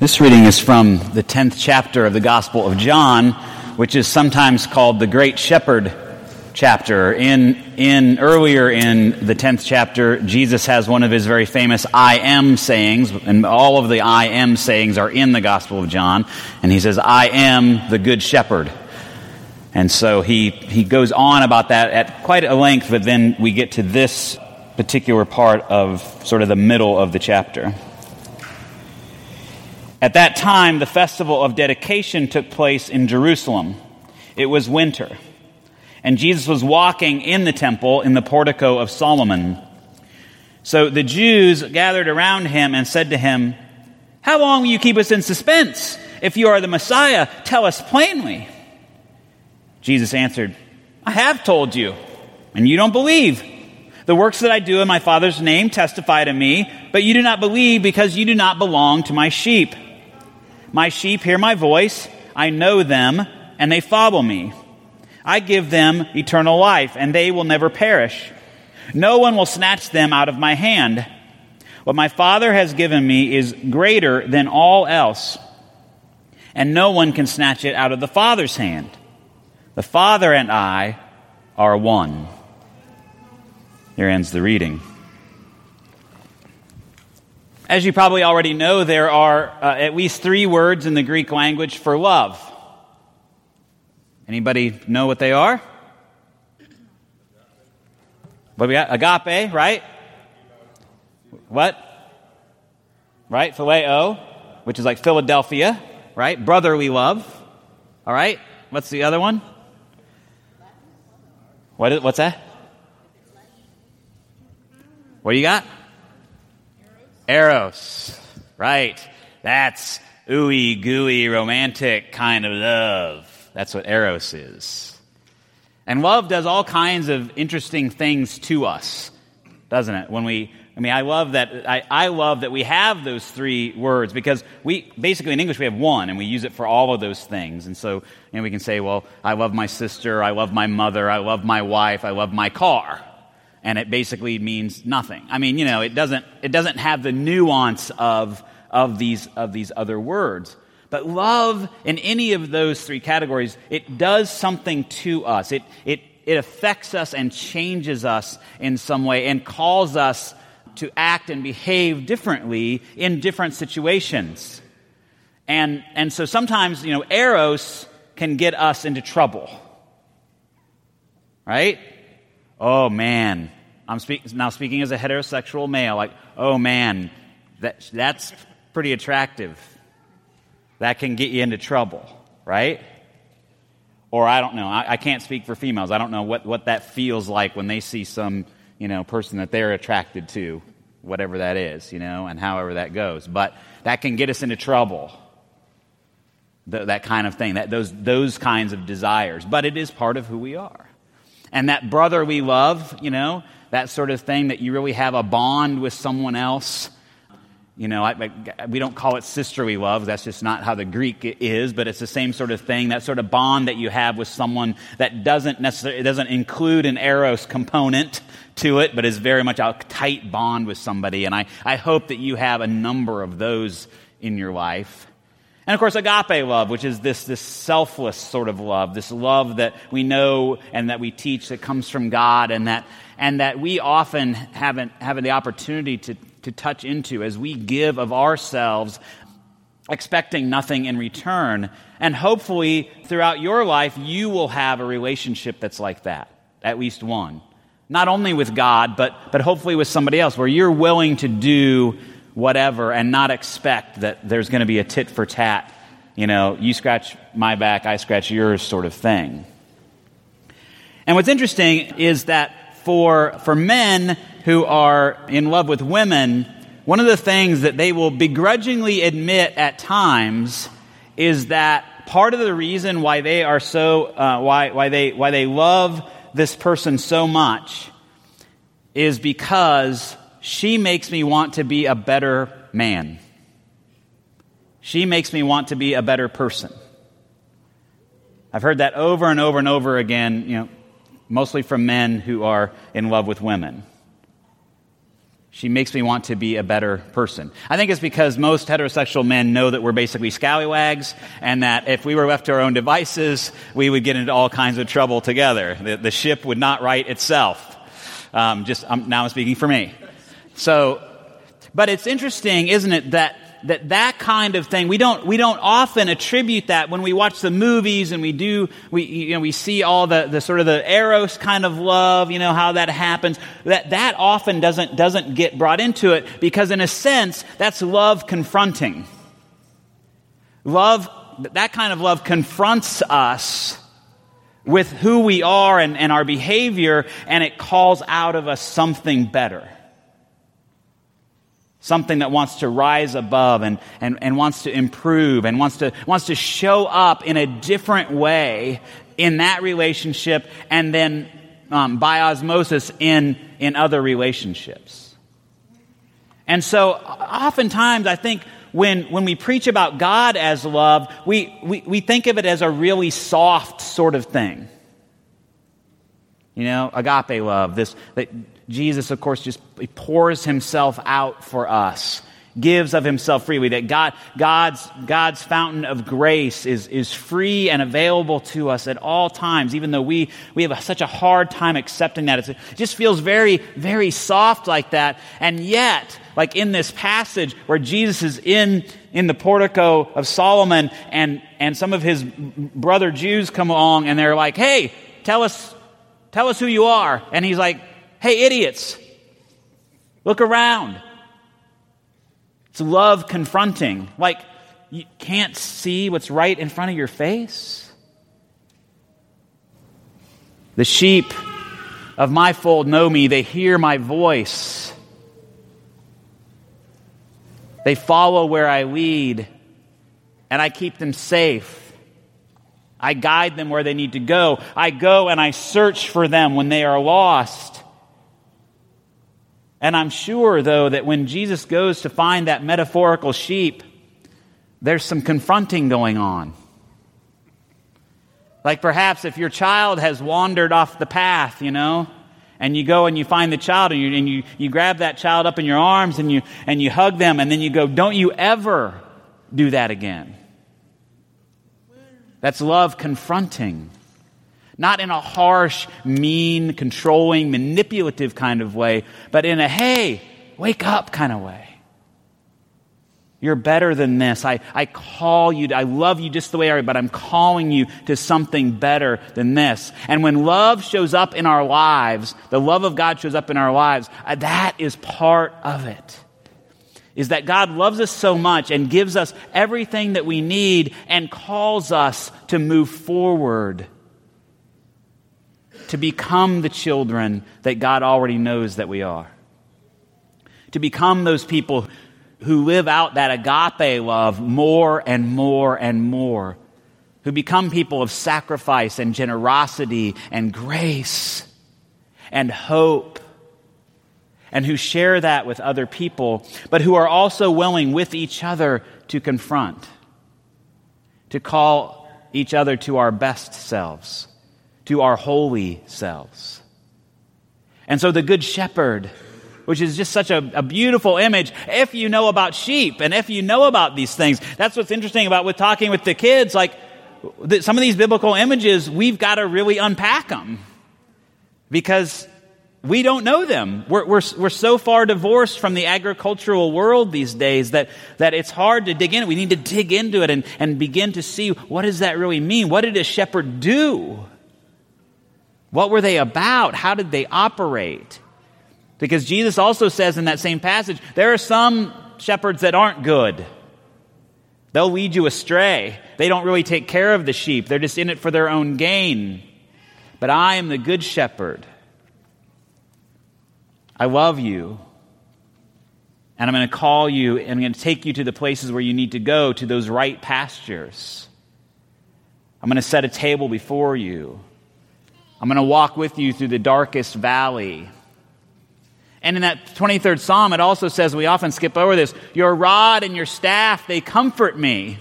This reading is from the 10th chapter of the Gospel of John, which is sometimes called the Great Shepherd chapter. In, in earlier in the 10th chapter, Jesus has one of his very famous I am sayings, and all of the I am sayings are in the Gospel of John. And he says, I am the good shepherd. And so he, he goes on about that at quite a length, but then we get to this particular part of sort of the middle of the chapter. At that time, the festival of dedication took place in Jerusalem. It was winter, and Jesus was walking in the temple in the portico of Solomon. So the Jews gathered around him and said to him, How long will you keep us in suspense? If you are the Messiah, tell us plainly. Jesus answered, I have told you, and you don't believe. The works that I do in my Father's name testify to me, but you do not believe because you do not belong to my sheep. My sheep hear my voice, I know them, and they follow me. I give them eternal life, and they will never perish. No one will snatch them out of my hand. What my Father has given me is greater than all else, and no one can snatch it out of the Father's hand. The Father and I are one. Here ends the reading. As you probably already know, there are uh, at least three words in the Greek language for love. Anybody know what they are? What we got? Agape, right? What? Right? Phileo, which is like Philadelphia, right? Brotherly love. All right? What's the other one? What is, what's that? What do you got? Eros. Right. That's ooey gooey romantic kind of love. That's what Eros is. And love does all kinds of interesting things to us, doesn't it? When we, I mean, I love that, I, I love that we have those three words because we, basically in English we have one and we use it for all of those things. And so, you know, we can say, well, I love my sister, I love my mother, I love my wife, I love my car and it basically means nothing. I mean, you know, it doesn't, it doesn't have the nuance of, of, these, of these other words. But love, in any of those three categories, it does something to us. It, it, it affects us and changes us in some way and calls us to act and behave differently in different situations. And, and so sometimes, you know, eros can get us into trouble. Right? Oh man, I'm speak- now speaking as a heterosexual male, like, oh man, that, that's pretty attractive. That can get you into trouble, right? Or I don't know, I, I can't speak for females. I don't know what, what that feels like when they see some, you know, person that they're attracted to, whatever that is, you know, and however that goes. But that can get us into trouble. that kind of thing, that, those, those kinds of desires. But it is part of who we are and that brotherly love, you know, that sort of thing that you really have a bond with someone else. You know, I, I, we don't call it sisterly love. That's just not how the Greek is, but it's the same sort of thing. That sort of bond that you have with someone that doesn't necessarily, doesn't include an eros component to it, but is very much a tight bond with somebody. And I, I hope that you have a number of those in your life. And of course, agape love, which is this, this selfless sort of love, this love that we know and that we teach that comes from God and that, and that we often haven't, have the opportunity to, to touch into as we give of ourselves, expecting nothing in return. And hopefully, throughout your life, you will have a relationship that's like that, at least one. Not only with God, but, but hopefully with somebody else, where you're willing to do whatever and not expect that there's going to be a tit for tat, you know, you scratch my back, I scratch yours sort of thing. And what's interesting is that for, for men who are in love with women, one of the things that they will begrudgingly admit at times is that part of the reason why they are so, uh, why, why, they, why they love this person so much is because she makes me want to be a better man. She makes me want to be a better person. I've heard that over and over and over again, you know, mostly from men who are in love with women. She makes me want to be a better person. I think it's because most heterosexual men know that we're basically scallywags and that if we were left to our own devices, we would get into all kinds of trouble together. The, the ship would not right itself. Um, just I'm, now I'm speaking for me. So, but it's interesting, isn't it, that that that kind of thing we don't we don't often attribute that when we watch the movies and we do we you know we see all the, the sort of the eros kind of love you know how that happens that that often doesn't doesn't get brought into it because in a sense that's love confronting. Love that kind of love confronts us with who we are and, and our behavior and it calls out of us something better Something that wants to rise above and, and, and wants to improve and wants to, wants to show up in a different way in that relationship and then um, by osmosis in, in other relationships. And so, oftentimes, I think when, when we preach about God as love, we, we, we think of it as a really soft sort of thing. You know, agape love, this, that Jesus, of course, just pours himself out for us, gives of himself freely, that God, God's, God's fountain of grace is, is free and available to us at all times, even though we, we have a, such a hard time accepting that. It's, it just feels very, very soft like that. And yet, like in this passage where Jesus is in, in the portico of Solomon and, and some of his brother Jews come along and they're like, hey, tell us, tell us who you are. And he's like, Hey, idiots, look around. It's love confronting. Like, you can't see what's right in front of your face. The sheep of my fold know me, they hear my voice. They follow where I lead, and I keep them safe. I guide them where they need to go. I go and I search for them when they are lost. And I'm sure, though, that when Jesus goes to find that metaphorical sheep, there's some confronting going on. Like perhaps if your child has wandered off the path, you know, and you go and you find the child and you, and you, you grab that child up in your arms and you, and you hug them and then you go, don't you ever do that again. That's love confronting. Not in a harsh, mean, controlling, manipulative kind of way, but in a, hey, wake up kind of way. You're better than this. I, I call you, I love you just the way I are, but I'm calling you to something better than this. And when love shows up in our lives, the love of God shows up in our lives, uh, that is part of it. Is that God loves us so much and gives us everything that we need and calls us to move forward to become the children that God already knows that we are. To become those people who live out that agape love more and more and more. Who become people of sacrifice and generosity and grace and hope. And who share that with other people, but who are also willing with each other to confront, to call each other to our best selves to our holy selves. And so the Good Shepherd, which is just such a, a, beautiful image, if you know about sheep and if you know about these things, that's what's interesting about with talking with the kids. Like some of these biblical images, we've got to really unpack them because we don't know them. We're, we're, we're so far divorced from the agricultural world these days that, that it's hard to dig in. We need to dig into it and, and begin to see what does that really mean? What did a shepherd do? What were they about? How did they operate? Because Jesus also says in that same passage, there are some shepherds that aren't good. They'll lead you astray. They don't really take care of the sheep, they're just in it for their own gain. But I am the good shepherd. I love you. And I'm going to call you and I'm going to take you to the places where you need to go, to those right pastures. I'm going to set a table before you. I'm going to walk with you through the darkest valley. And in that 23rd Psalm, it also says, we often skip over this, your rod and your staff, they comfort me.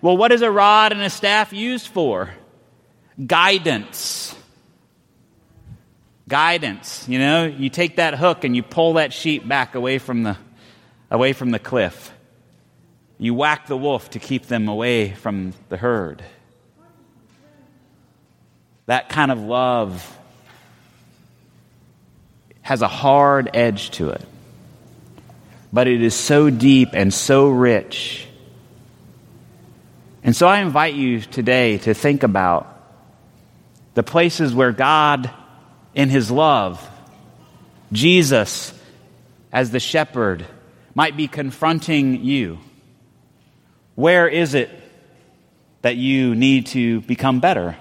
Well, what is a rod and a staff used for? Guidance. Guidance, you know, you take that hook and you pull that sheep back away from the, away from the cliff. You whack the wolf to keep them away from the herd. That kind of love has a hard edge to it, but it is so deep and so rich. And so I invite you today to think about the places where God, in His love, Jesus, as the shepherd, might be confronting you. Where is it that you need to become better?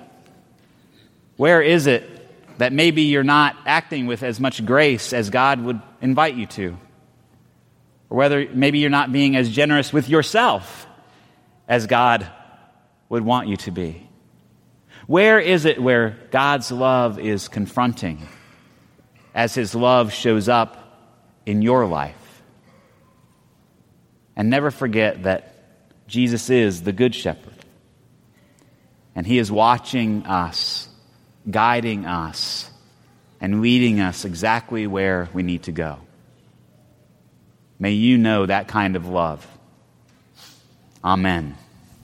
Where is it that maybe you're not acting with as much grace as God would invite you to? Or whether maybe you're not being as generous with yourself as God would want you to be? Where is it where God's love is confronting as His love shows up in your life? And never forget that Jesus is the Good Shepherd. And He is watching us, guiding us, and leading us exactly where we need to go. May you know that kind of love. Amen.